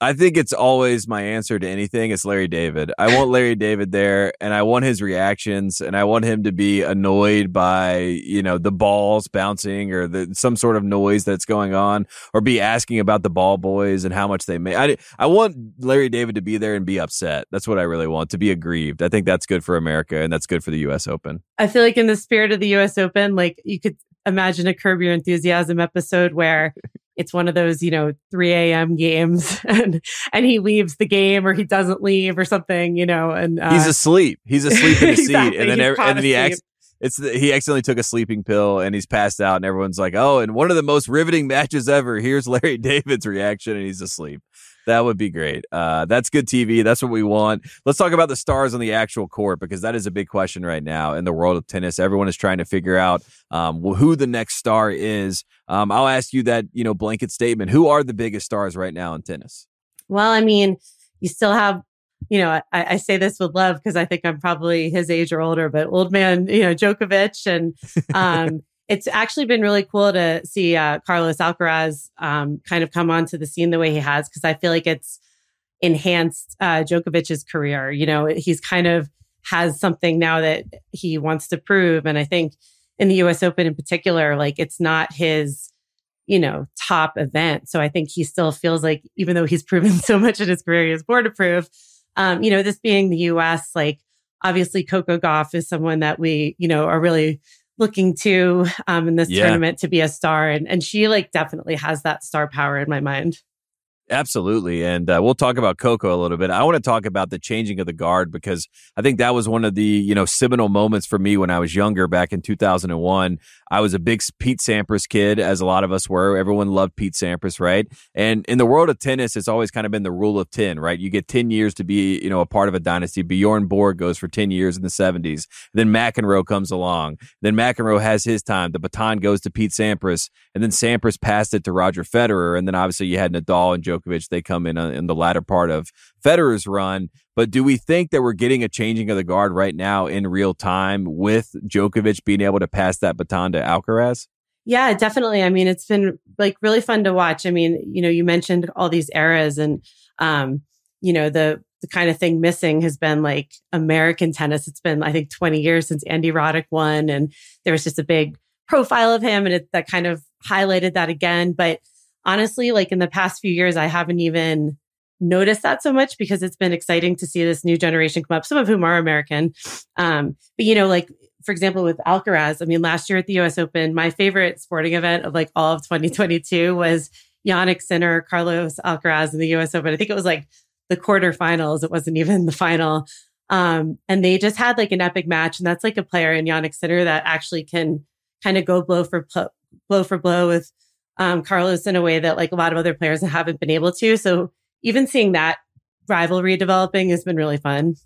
I think it's always my answer to anything. It's Larry David. I want Larry David there, and I want his reactions, and I want him to be annoyed by you know the balls bouncing or the some sort of noise that's going on, or be asking about the ball boys and how much they make. I I want Larry David to be there and be upset. That's what I really want to be aggrieved. I think that's good for America and that's good for the U.S. Open. I feel like in the spirit of the U.S. Open, like you could imagine a Curb Your Enthusiasm episode where it's one of those, you know, 3 a.m. games and, and he leaves the game or he doesn't leave or something, you know, and uh, he's asleep. He's asleep in his exactly. seat. And then, every, and then he acts, it's the, he accidentally took a sleeping pill and he's passed out and everyone's like, oh, and one of the most riveting matches ever. Here's Larry David's reaction and he's asleep. That would be great. Uh, that's good TV. That's what we want. Let's talk about the stars on the actual court because that is a big question right now in the world of tennis. Everyone is trying to figure out um, who the next star is. Um, I'll ask you that you know blanket statement. Who are the biggest stars right now in tennis? Well, I mean, you still have you know, I, I, say this with love because I think I'm probably his age or older, but old man, you know, Djokovic and um, it's actually been really cool to see uh, Carlos Alcaraz um, kind of come onto the scene the way he has because I feel like it's enhanced uh, Djokovic's career. You know, he's kind of has something now that he wants to prove, and I think in the U.S. Open in particular, like it's not his you know top event. So I think he still feels like even though he's proven so much in his career, he has more to prove. Um, you know, this being the U.S., like obviously Coco Gauff is someone that we you know are really looking to um, in this yeah. tournament to be a star. And, and she like definitely has that star power in my mind. Absolutely. And uh, we'll talk about Coco a little bit. I want to talk about the changing of the guard because I think that was one of the, you know, seminal moments for me when I was younger back in 2001. I was a big Pete Sampras kid, as a lot of us were. Everyone loved Pete Sampras, right? And in the world of tennis, it's always kind of been the rule of 10, right? You get 10 years to be, you know, a part of a dynasty. Bjorn Borg goes for 10 years in the 70s. Then McEnroe comes along. Then McEnroe has his time. The baton goes to Pete Sampras. And then Sampras passed it to Roger Federer. And then obviously you had Nadal and Joe Djokovic, they come in uh, in the latter part of Federer's run. But do we think that we're getting a changing of the guard right now in real time with Djokovic being able to pass that baton to Alcaraz? Yeah, definitely. I mean, it's been like really fun to watch. I mean, you know, you mentioned all these eras and, um, you know, the, the kind of thing missing has been like American tennis. It's been, I think, 20 years since Andy Roddick won. And there was just a big profile of him and it, that kind of highlighted that again. But honestly, like in the past few years, I haven't even noticed that so much because it's been exciting to see this new generation come up, some of whom are American. Um, but you know, like for example, with Alcaraz, I mean, last year at the US Open, my favorite sporting event of like all of 2022 was Jannik Sinner, Carlos Alcaraz in the US Open. I think it was like the quarterfinals. It wasn't even the final. Um, and they just had like an epic match. And that's like a player in Jannik Sinner that actually can kind of go blow for blow for blow with um, Carlos in a way that like a lot of other players haven't been able to. So even seeing that rivalry developing has been really fun.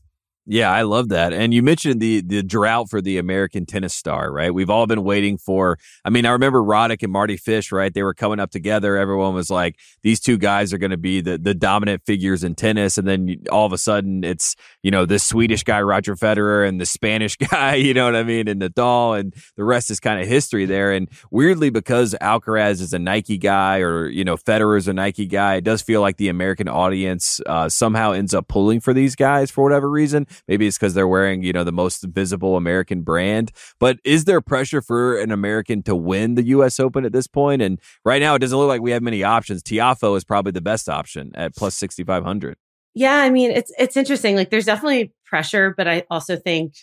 Yeah, I love that. And you mentioned the the drought for the American tennis star, right? We've all been waiting for. I mean, I remember Roddick and Mardy Fish, right? They were coming up together. Everyone was like, "These two guys are going to be the the dominant figures in tennis." And then all of a sudden, it's you know the Swedish guy Roger Federer and the Spanish guy, you know what I mean, and Nadal, and the rest is kind of history there. And weirdly, because Alcaraz is a Nike guy, or you know Federer is a Nike guy, it does feel like the American audience uh, somehow ends up pulling for these guys for whatever reason. Maybe it's because they're wearing, you know, the most visible American brand. But is there pressure for an American to win the U.S. Open at this point? And right now, it doesn't look like we have many options. Tiafoe is probably the best option at plus 6,500. Yeah, I mean, it's it's interesting. Like, there's definitely pressure, but I also think,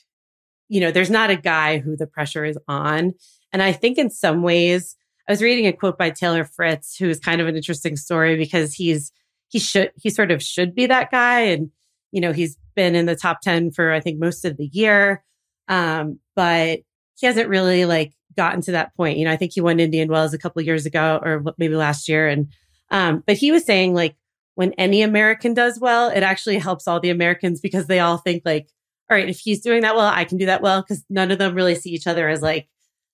you know, there's not a guy who the pressure is on. And I think in some ways, I was reading a quote by Taylor Fritz, who is kind of an interesting story because he's he should he sort of should be that guy, and you know, he's been in the top 10 for, I think, most of the year. Um, but he hasn't really like gotten to that point. You know, I think he won Indian Wells a couple years ago or maybe last year. And, um, but he was saying like when any American does well, it actually helps all the Americans because they all think like, all right, if he's doing that well, I can do that well. Cause none of them really see each other as like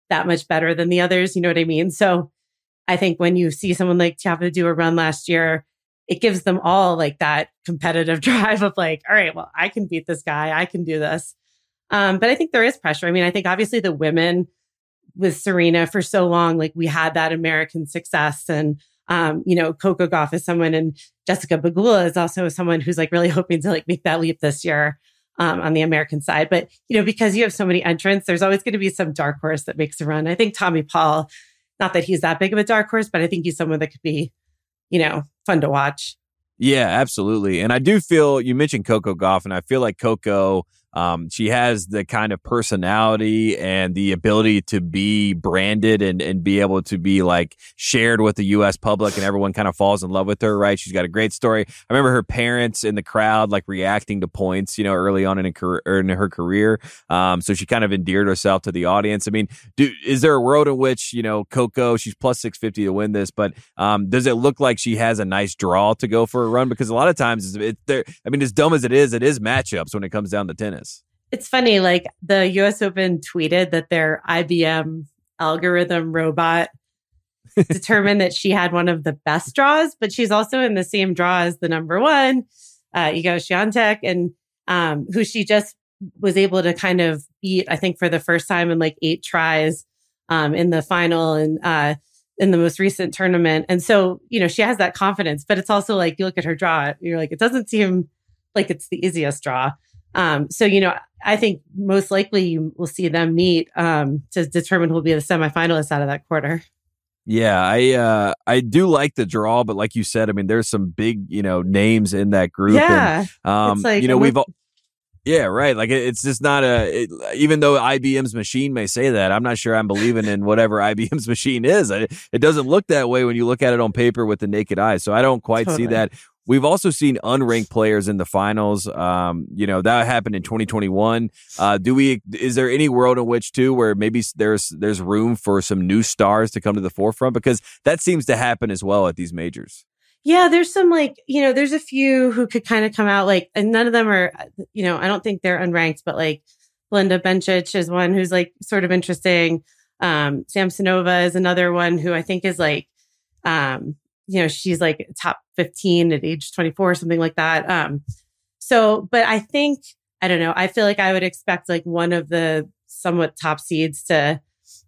that much better than the others. You know what I mean? So I think when you see someone like Tiafoe do a run last year, it gives them all like that competitive drive of like, all right, well, I can beat this guy. I can do this. Um, but I think there is pressure. I mean, I think obviously the women with Serena for so long, like we had that American success and Um, you know, Coco Gauff is someone and Jessica Pegula is also someone who's like really hoping to like make that leap this year. Um, on the American side. But, you know, because you have so many entrants, there's always going to be some dark horse that makes a run. I think Tommy Paul, not that he's that big of a dark horse, but I think he's someone that could be, you know, fun to watch. Yeah, absolutely. And I do feel you mentioned Coco Gauff, and I feel like Coco um, she has the kind of personality and the ability to be branded and, and be able to be like shared with the U.S. public, and everyone kind of falls in love with her. Right? She's got a great story. I remember her parents in the crowd like reacting to points, you know, early on in, in her career. Um, so she kind of endeared herself to the audience. I mean, do, is there a world in which you know Coco? She's plus six fifty to win this, but um, does it look like she has a nice draw to go for a run? Because a lot of times, it's, it, I mean, as dumb as it is, it is matchups when it comes down to tennis. It's funny, like the US Open tweeted that their IBM algorithm robot determined that she had one of the best draws, but she's also in the same draw as the number one, uh, Swiatek, and um, who she just was able to kind of beat, I think, for the first time in like eight tries um, in the final and uh, in the most recent tournament. And so, you know, she has that confidence, but it's also like you look at her draw, you're like, it doesn't seem like it's the easiest draw. Um, so, you know, I think most likely you will see them meet um, to determine who will be the semifinalists out of that quarter. Yeah, I uh, I do like the draw, but like you said, I mean, there's some big you know names in that group. Yeah, and, um, like, you know we've. All, yeah, right. Like it's just not a. It, even though IBM's machine may say that, I'm not sure I'm believing in whatever IBM's machine is. It, it doesn't look that way when you look at it on paper with the naked eye. So I don't quite totally. see that. We've also seen unranked players in the finals. Um, you know that happened in 2021. Uh, do we? Is there any world in which too where maybe there's there's room for some new stars to come to the forefront because that seems to happen as well at these majors. Yeah, there's some like you know there's a few who could kind of come out like, and none of them are you know I don't think they're unranked, but like Belinda Bencic is one who's like sort of interesting. Um, Samsonova is another one who I think is like um, you know, she's like top 15 at age 24 or something like that. Um, so, but I think, I don't know, I feel like I would expect like one of the somewhat top seeds to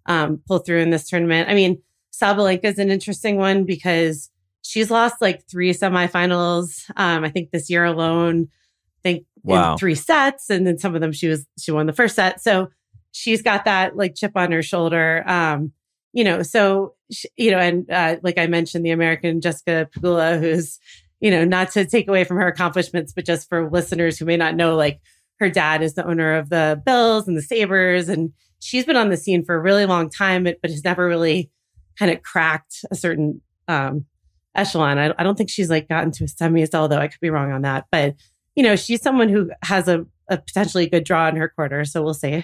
um, pull through in this tournament. I mean, Sabalenka is an interesting one because she's lost like three semifinals. Um, I think this year alone, I think wow. in three sets, and then some of them she was she won the first set. So she's got that like chip on her shoulder. Um, you know, so, you know, and uh, like I mentioned, the American Jessica Pegula, who's, you know, not to take away from her accomplishments, but just for listeners who may not know, like her dad is the owner of the Bills and the Sabres. And she's been on the scene for a really long time, but, but has never really kind of cracked a certain um, echelon. I, I don't think she's like gotten to a semis, although I could be wrong on that. But, you know, she's someone who has a, a potentially good draw in her quarter. So we'll see.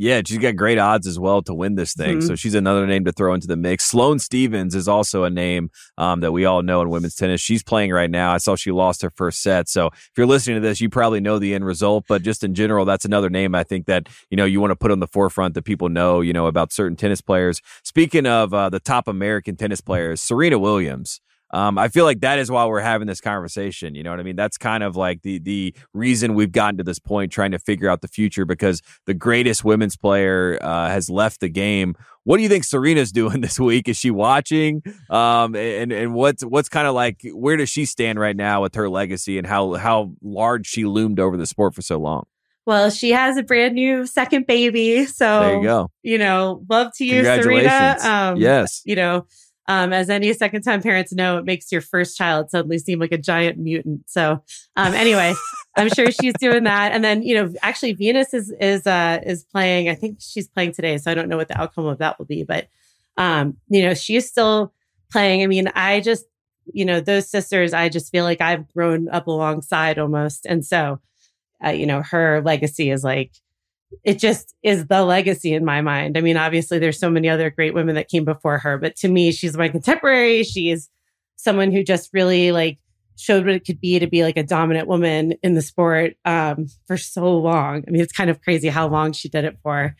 Yeah, she's got great odds as well to win this thing. Mm-hmm. So she's another name to throw into the mix. Sloane Stevens is also a name um, that we all know in women's tennis. She's playing right now. I saw she lost her first set. So if you're listening to this, you probably know the end result. But just in general, that's another name I think that you know you want to put on the forefront that people know you know about certain tennis players. Speaking of uh, the top American tennis players, Serena Williams. Um, I feel like that is why we're having this conversation. You know what I mean? That's kind of like the the reason we've gotten to this point, trying to figure out the future because the greatest women's player uh, has left the game. What do you think Serena's doing this week? Is she watching? Um, and and what's what's kind of like where does she stand right now with her legacy and how how large she loomed over the sport for so long? Well, she has a brand new second baby, so there you go. You know, love to you, Serena. Um, yes, you know um, as any second time parents know, it makes your first child suddenly seem like a giant mutant. So, um, anyway, I'm sure she's doing that. And then, you know, actually Venus is, is, uh, is playing, I think she's playing today. So I don't know what the outcome of that will be, but, um, you know, she's still playing. I mean, I just, you know, those sisters, I just feel like I've grown up alongside almost. And so, uh, you know, her legacy is like, it just is the legacy in my mind. I mean, obviously there's so many other great women that came before her, but to me, she's my contemporary. She's someone who just really like showed what it could be to be like a dominant woman in the sport um, for so long. I mean, it's kind of crazy how long she did it for.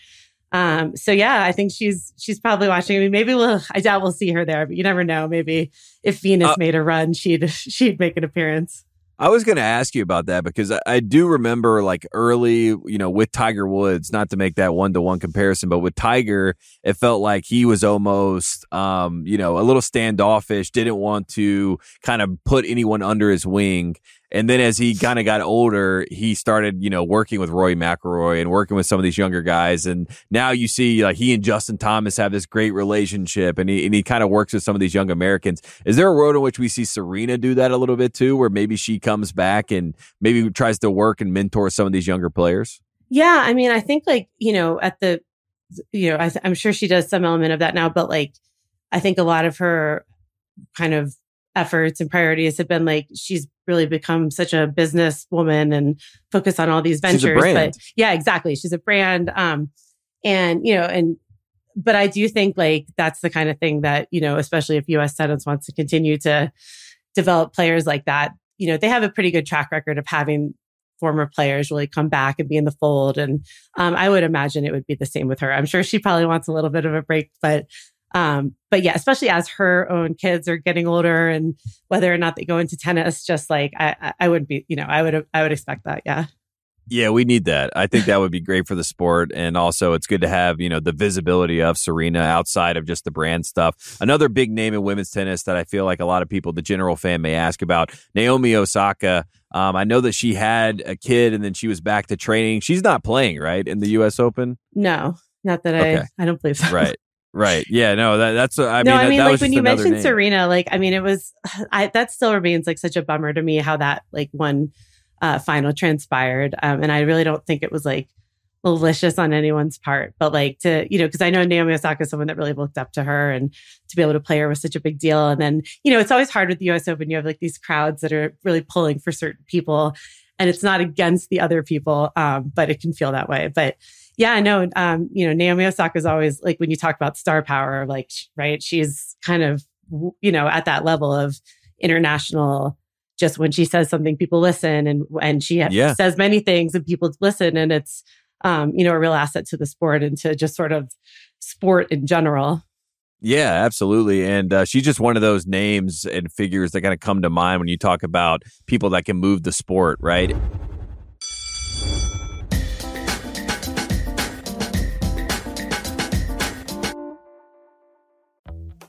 Um, so yeah, I think she's she's probably watching. I mean, maybe we'll. I doubt we'll see her there, but you never know. Maybe if Venus uh, made a run, she'd she'd make an appearance. I was going to ask you about that because I, I, do remember like early, you know, with Tiger Woods, not to make that one to one comparison, but with Tiger, it felt like he was almost, um, you know, a little standoffish, didn't want to kind of put anyone under his wing. And then as he kind of got older, he started, you know, working with Rory McIlroy and working with some of these younger guys. And now you see like he and Justin Thomas have this great relationship and he, and he kind of works with some of these young Americans. Is there a world in which we see Serena do that a little bit too, where maybe she comes back and maybe tries to work and mentor some of these younger players? Yeah. I mean, I think like, you know, at the, you know, I am sure she does some element of that now, but like, I think a lot of her kind of efforts and priorities have been like she's really become such a business woman and focus on all these ventures. But yeah, exactly. She's a brand. Um, and you know, and but I do think like that's the kind of thing that, you know, especially if US tennis wants to continue to develop players like that, you know, they have a pretty good track record of having former players really come back and be in the fold. And um, I would imagine it would be the same with her. I'm sure she probably wants a little bit of a break, but um, but yeah, especially as her own kids are getting older and whether or not they go into tennis, just like I, I wouldn't be, you know, I would, I would expect that. Yeah. Yeah, we need that. I think that would be great for the sport. And also, it's good to have, you know, the visibility of Serena outside of just the brand stuff. Another big name in women's tennis that I feel like a lot of people, the general fan, may ask about Naomi Osaka. Um, I know that she had a kid and then she was back to training. She's not playing, right, in the U.S. Open? No, not that I, I don't believe so. Right. Right. Yeah. No. That, that's. I no, mean. I mean, that, like when you mentioned name. Serena, like I mean, it was. I that still remains like such a bummer to me how that like one uh, final transpired, um, and I really don't think it was like malicious on anyone's part, but like to you know, because I know Naomi Osaka is someone that really looked up to her, and to be able to play her was such a big deal. And then you know, it's always hard with the U.S. Open. You have like these crowds that are really pulling for certain people, and it's not against the other people, um, but it can feel that way. But yeah, I know. Um, you know, Naomi Osaka is always like when you talk about star power, like, right? She's kind of, you know, at that level of international. Just when she says something, people listen, and and she yeah. says many things, and people listen, and it's, um, you know, a real asset to the sport and to just sort of sport in general. Yeah, absolutely. And uh, she's just one of those names and figures that kind of come to mind when you talk about people that can move the sport, right?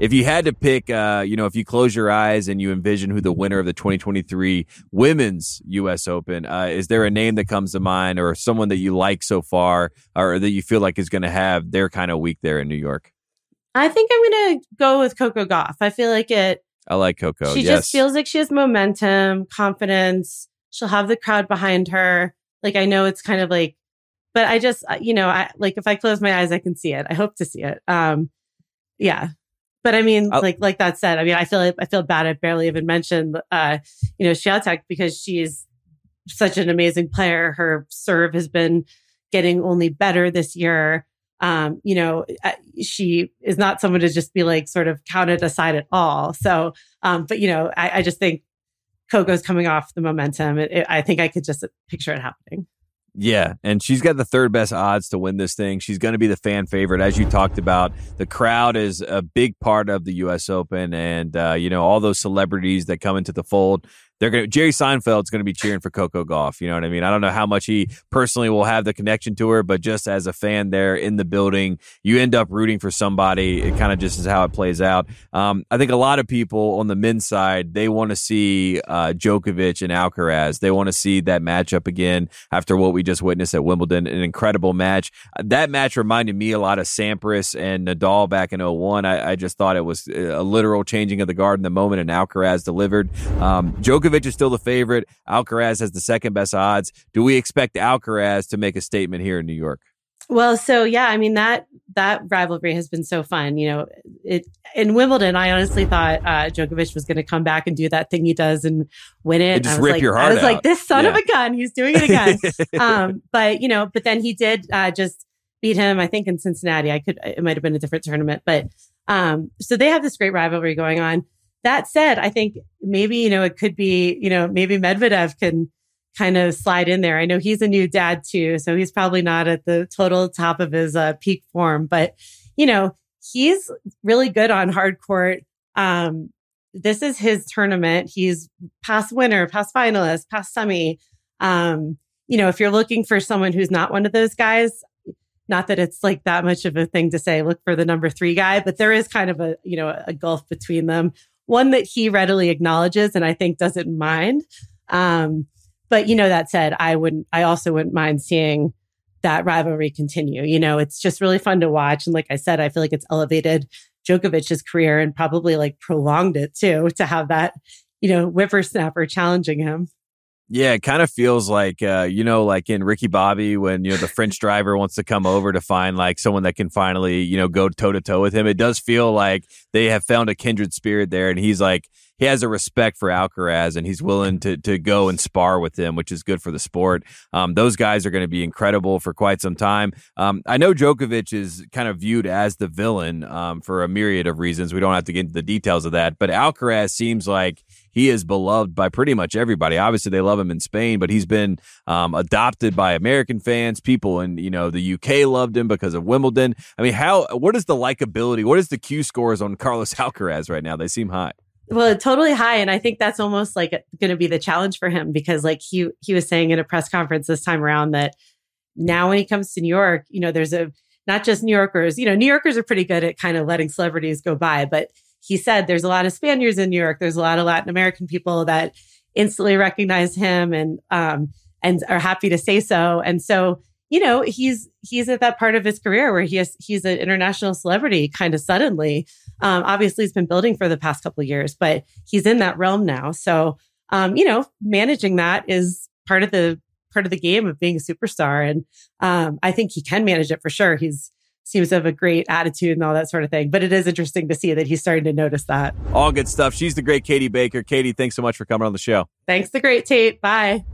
If you had to pick, uh, you know, if you close your eyes and you envision who the winner of the 2023 Women's U.S. Open, uh, is there a name that comes to mind or someone that you like so far or that you feel like is going to have their kind of week there in New York? I think I'm going to go with Coco Gauff. I feel like it. I like Coco. She yes. just feels like she has momentum, confidence. She'll have the crowd behind her. Like I know it's kind of like, but I just, uh, you know, I like if I close my eyes, I can see it. I hope to see it. Um, yeah, but I mean, I'll, like like that said, I mean, I feel I feel bad. I barely even mentioned, uh, you know, Swiatek because she's such an amazing player. Her serve has been getting only better this year. Um, you know, uh, she is not someone to just be like sort of counted aside at all. So, um, but you know, I, I just think Coco's coming off the momentum. It, it, I think I could just picture it happening. Yeah, and she's got the third best odds to win this thing. She's going to be the fan favorite, as you talked about. The crowd is a big part of the U.S. Open, and uh, you know all those celebrities that come into the fold they're going to Jerry Seinfeld's going to be cheering for Coco Gauff. You know what I mean? I don't know how much he personally will have the connection to her, but just as a fan there in the building, you end up rooting for somebody. It kind of just is how it plays out. Um, I think a lot of people on the men's side they want to see uh, Djokovic and Alcaraz. They want to see that matchup again after what we just witnessed at Wimbledon. An incredible match. That match reminded me a lot of Sampras and Nadal back in 01. I, I just thought it was a literal changing of the guard in the moment, and Alcaraz delivered. Um, Djokovic Djokovic is still the favorite. Alcaraz has the second best odds. Do we expect Alcaraz to make a statement here in New York? Well, so yeah, I mean that that rivalry has been so fun. You know, it in Wimbledon, I honestly thought uh, Djokovic was going to come back and do that thing he does and win it. And just I was rip like, your I heart was like, this son of a gun, he's doing it again. um, but you know, but then he did uh, just beat him. I think in Cincinnati. I could. It might have been a different tournament, but um, so they have this great rivalry going on. That said, I think maybe you know it could be you know maybe Medvedev can kind of slide in there. I know he's a new dad too, so he's probably not at the total top of his uh, peak form, but you know he's really good on hard court. Um, this is his tournament. He's past winner, past finalist, past semi. Um, you know, if you're looking for someone who's not one of those guys, not that it's like that much of a thing to say, look for the number three guy, but there is kind of a, you know, a gulf between them. One that he readily acknowledges and I think doesn't mind. Um, but you know, that said, I wouldn't, I also wouldn't mind seeing that rivalry continue. You know, it's just really fun to watch. And like I said, I feel like it's elevated Djokovic's career and probably like prolonged it too to have that, you know, whippersnapper challenging him. Yeah, it kind of feels like uh, you know, like in Ricky Bobby when you know the French driver wants to come over to find like someone that can finally you know go toe to toe with him. It does feel like they have found a kindred spirit there, and he's like he has a respect for Alcaraz, and he's willing to to go and spar with him, which is good for the sport. Um, those guys are going to be incredible for quite some time. Um, I know Djokovic is kind of viewed as the villain um, for a myriad of reasons. We don't have to get into the details of that, but Alcaraz seems like he is beloved by pretty much everybody. Obviously, they love him in Spain, but he's been um, adopted by American fans. People in you know the UK loved him because of Wimbledon. I mean, how what is the likability? What is the Q scores on Carlos Alcaraz right now? They seem high. Well, totally high, and I think that's almost like going to be the challenge for him because, like he he was saying in a press conference this time around that now when he comes to New York, you know, there's a not just New Yorkers. You know, New Yorkers are pretty good at kind of letting celebrities go by, but he said there's a lot of Spaniards in New York. There's a lot of Latin American people that instantly recognize him and um and are happy to say so. And so, you know, he's he's at that part of his career where he has he's an international celebrity kind of suddenly. Um, obviously, he's been building for the past couple years, but he's in that realm now. So, um, you know, managing that is part of the part of the game of being a superstar, and um, I think he can manage it for sure. He's seems to have a great attitude and all that sort of thing. But it is interesting to see that he's starting to notice that. All good stuff. She's the great Katie Baker. Katie, thanks so much for coming on the show. Thanks, the great Tate. Bye.